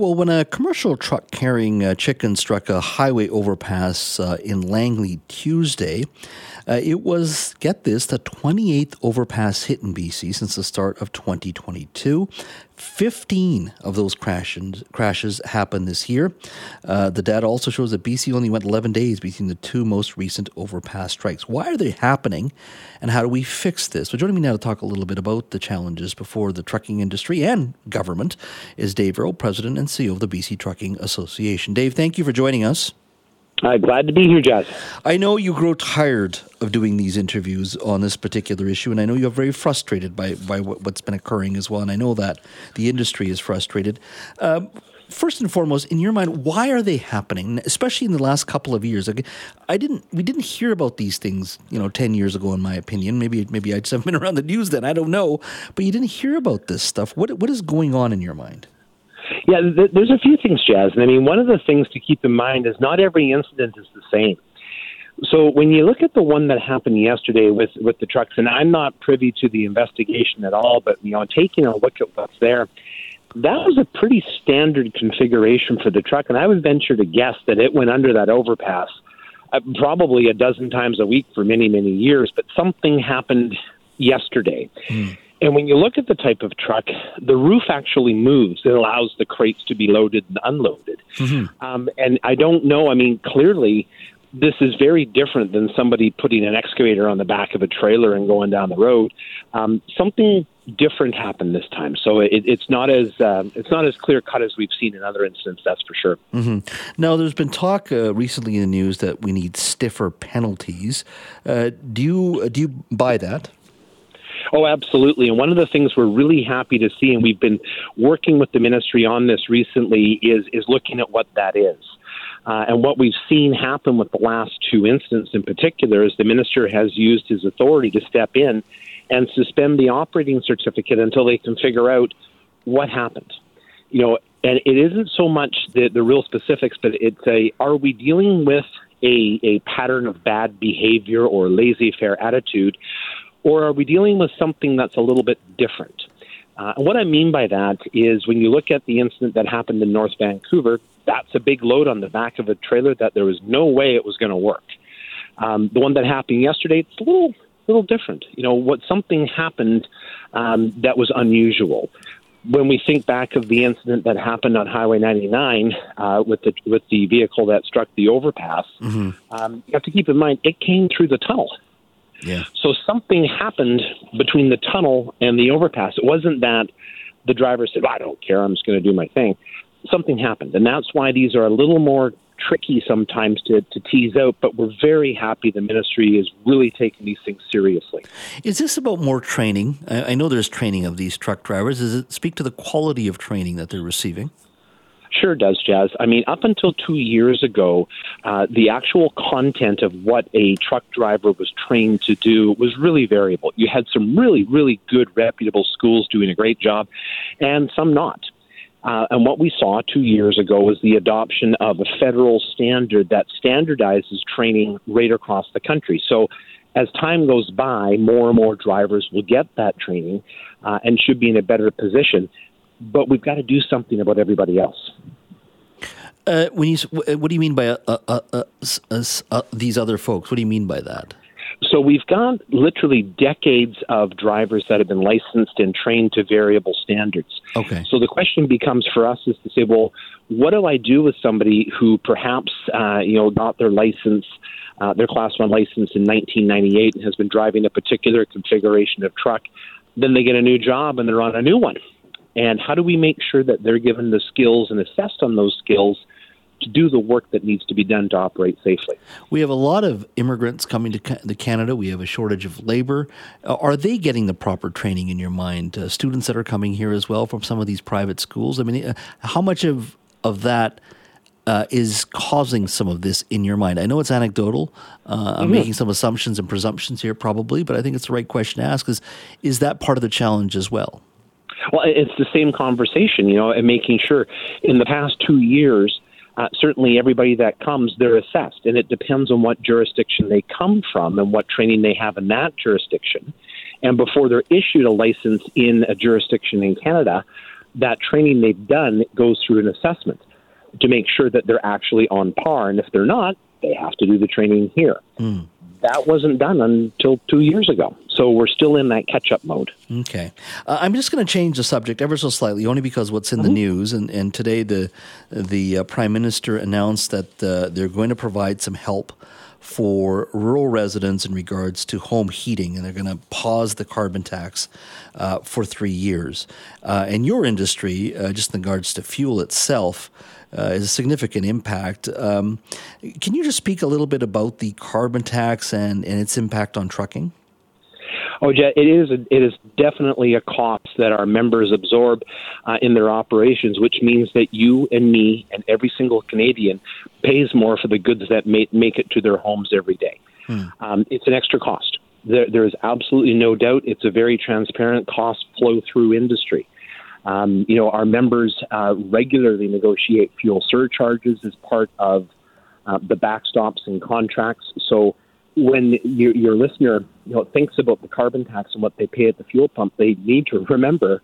Well, when a commercial truck carrying uh, chicken struck a highway overpass uh, in Langley Tuesday, uh, it was, get this, the 28th overpass hit in BC since the start of 2022. 15 of those crashes, crashes happened this year. Uh, the data also shows that BC only went 11 days between the two most recent overpass strikes. Why are they happening, and how do we fix this? So, joining me now to talk a little bit about the challenges before the trucking industry and government is Dave Earle, President and CEO of the BC Trucking Association. Dave, thank you for joining us. Uh, glad to be here, Jazz. I know you grow tired of doing these interviews on this particular issue, and I know you're very frustrated by, by what's been occurring as well, and I know that the industry is frustrated. Uh, first and foremost, in your mind, why are they happening? Especially in the last couple of years. I didn't, we didn't hear about these things, you know, ten years ago. In my opinion, maybe, maybe I just haven't been around the news then. I don't know, but you didn't hear about this stuff. What, what is going on in your mind? Yeah, th- there's a few things, Jazz. I mean, one of the things to keep in mind is not every incident is the same. So when you look at the one that happened yesterday with with the trucks, and I'm not privy to the investigation at all, but you know, taking a look at what's there, that was a pretty standard configuration for the truck, and I would venture to guess that it went under that overpass uh, probably a dozen times a week for many many years. But something happened yesterday. Mm and when you look at the type of truck, the roof actually moves. It allows the crates to be loaded and unloaded. Mm-hmm. Um, and I don't know. I mean, clearly, this is very different than somebody putting an excavator on the back of a trailer and going down the road. Um, something different happened this time, so it, it's not as um, it's not as clear cut as we've seen in other incidents. That's for sure. Mm-hmm. Now, there's been talk uh, recently in the news that we need stiffer penalties. Uh, do you uh, do you buy that? Oh, absolutely. And one of the things we're really happy to see, and we've been working with the ministry on this recently, is is looking at what that is. Uh, and what we've seen happen with the last two incidents in particular is the minister has used his authority to step in and suspend the operating certificate until they can figure out what happened. You know, and it isn't so much the, the real specifics, but it's a are we dealing with a, a pattern of bad behavior or laissez faire attitude, or are we dealing with something that's a little bit different? Uh, and what I mean by that is when you look at the incident that happened in North Vancouver, that's a big load on the back of a trailer that there was no way it was going to work. Um, the one that happened yesterday, it's a little little different. You know, what something happened um, that was unusual. When we think back of the incident that happened on Highway 99 uh, with the with the vehicle that struck the overpass, mm-hmm. um, you have to keep in mind it came through the tunnel. Yeah. So something happened between the tunnel and the overpass. It wasn't that the driver said, well, I don't care, I'm just going to do my thing. Something happened. And that's why these are a little more tricky sometimes to, to tease out, but we're very happy the ministry is really taking these things seriously. Is this about more training? I know there's training of these truck drivers. Does it speak to the quality of training that they're receiving? Sure does, Jazz. I mean, up until two years ago, uh, the actual content of what a truck driver was trained to do was really variable. You had some really, really good, reputable schools doing a great job, and some not. Uh, and what we saw two years ago was the adoption of a federal standard that standardizes training right across the country. So, as time goes by, more and more drivers will get that training uh, and should be in a better position but we've got to do something about everybody else. Uh, when you, what do you mean by uh, uh, uh, these other folks? What do you mean by that? So we've got literally decades of drivers that have been licensed and trained to variable standards. Okay. So the question becomes for us is to say, well, what do I do with somebody who perhaps uh, you know got their license, uh, their Class One license in 1998 and has been driving a particular configuration of truck? Then they get a new job and they're on a new one. And how do we make sure that they're given the skills and assessed on those skills to do the work that needs to be done to operate safely? We have a lot of immigrants coming to Canada. We have a shortage of labor. Uh, are they getting the proper training in your mind? Uh, students that are coming here as well from some of these private schools. I mean, uh, how much of of that uh, is causing some of this in your mind? I know it's anecdotal. Uh, I'm mm-hmm. making some assumptions and presumptions here, probably, but I think it's the right question to ask. Is is that part of the challenge as well? Well, it's the same conversation, you know, and making sure in the past two years, uh, certainly everybody that comes, they're assessed, and it depends on what jurisdiction they come from and what training they have in that jurisdiction. And before they're issued a license in a jurisdiction in Canada, that training they've done goes through an assessment to make sure that they're actually on par. And if they're not, they have to do the training here. Mm. That wasn't done until two years ago. So we're still in that catch up mode. Okay. Uh, I'm just going to change the subject ever so slightly, only because what's in mm-hmm. the news. And, and today the, the uh, Prime Minister announced that uh, they're going to provide some help for rural residents in regards to home heating, and they're going to pause the carbon tax uh, for three years. Uh, and your industry, uh, just in regards to fuel itself, uh, is a significant impact. Um, can you just speak a little bit about the carbon tax and, and its impact on trucking? Oh, it is. A, it is definitely a cost that our members absorb uh, in their operations, which means that you and me and every single Canadian pays more for the goods that make, make it to their homes every day. Hmm. Um, it's an extra cost. There, there is absolutely no doubt. It's a very transparent cost flow through industry. Um, you know, our members uh, regularly negotiate fuel surcharges as part of uh, the backstops and contracts. So when your, your listener you know thinks about the carbon tax and what they pay at the fuel pump, they need to remember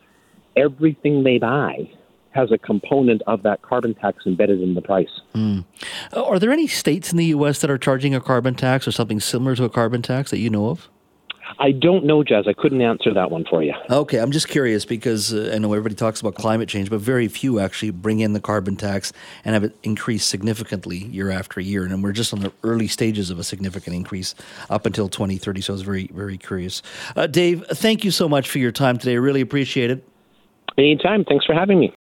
everything they buy has a component of that carbon tax embedded in the price. Mm. Are there any states in the U.S. that are charging a carbon tax or something similar to a carbon tax that you know of? I don't know, Jazz. I couldn't answer that one for you. Okay, I'm just curious because uh, I know everybody talks about climate change, but very few actually bring in the carbon tax and have it increased significantly year after year. And we're just on the early stages of a significant increase up until 2030. So I was very, very curious. Uh, Dave, thank you so much for your time today. I really appreciate it. Anytime. Thanks for having me.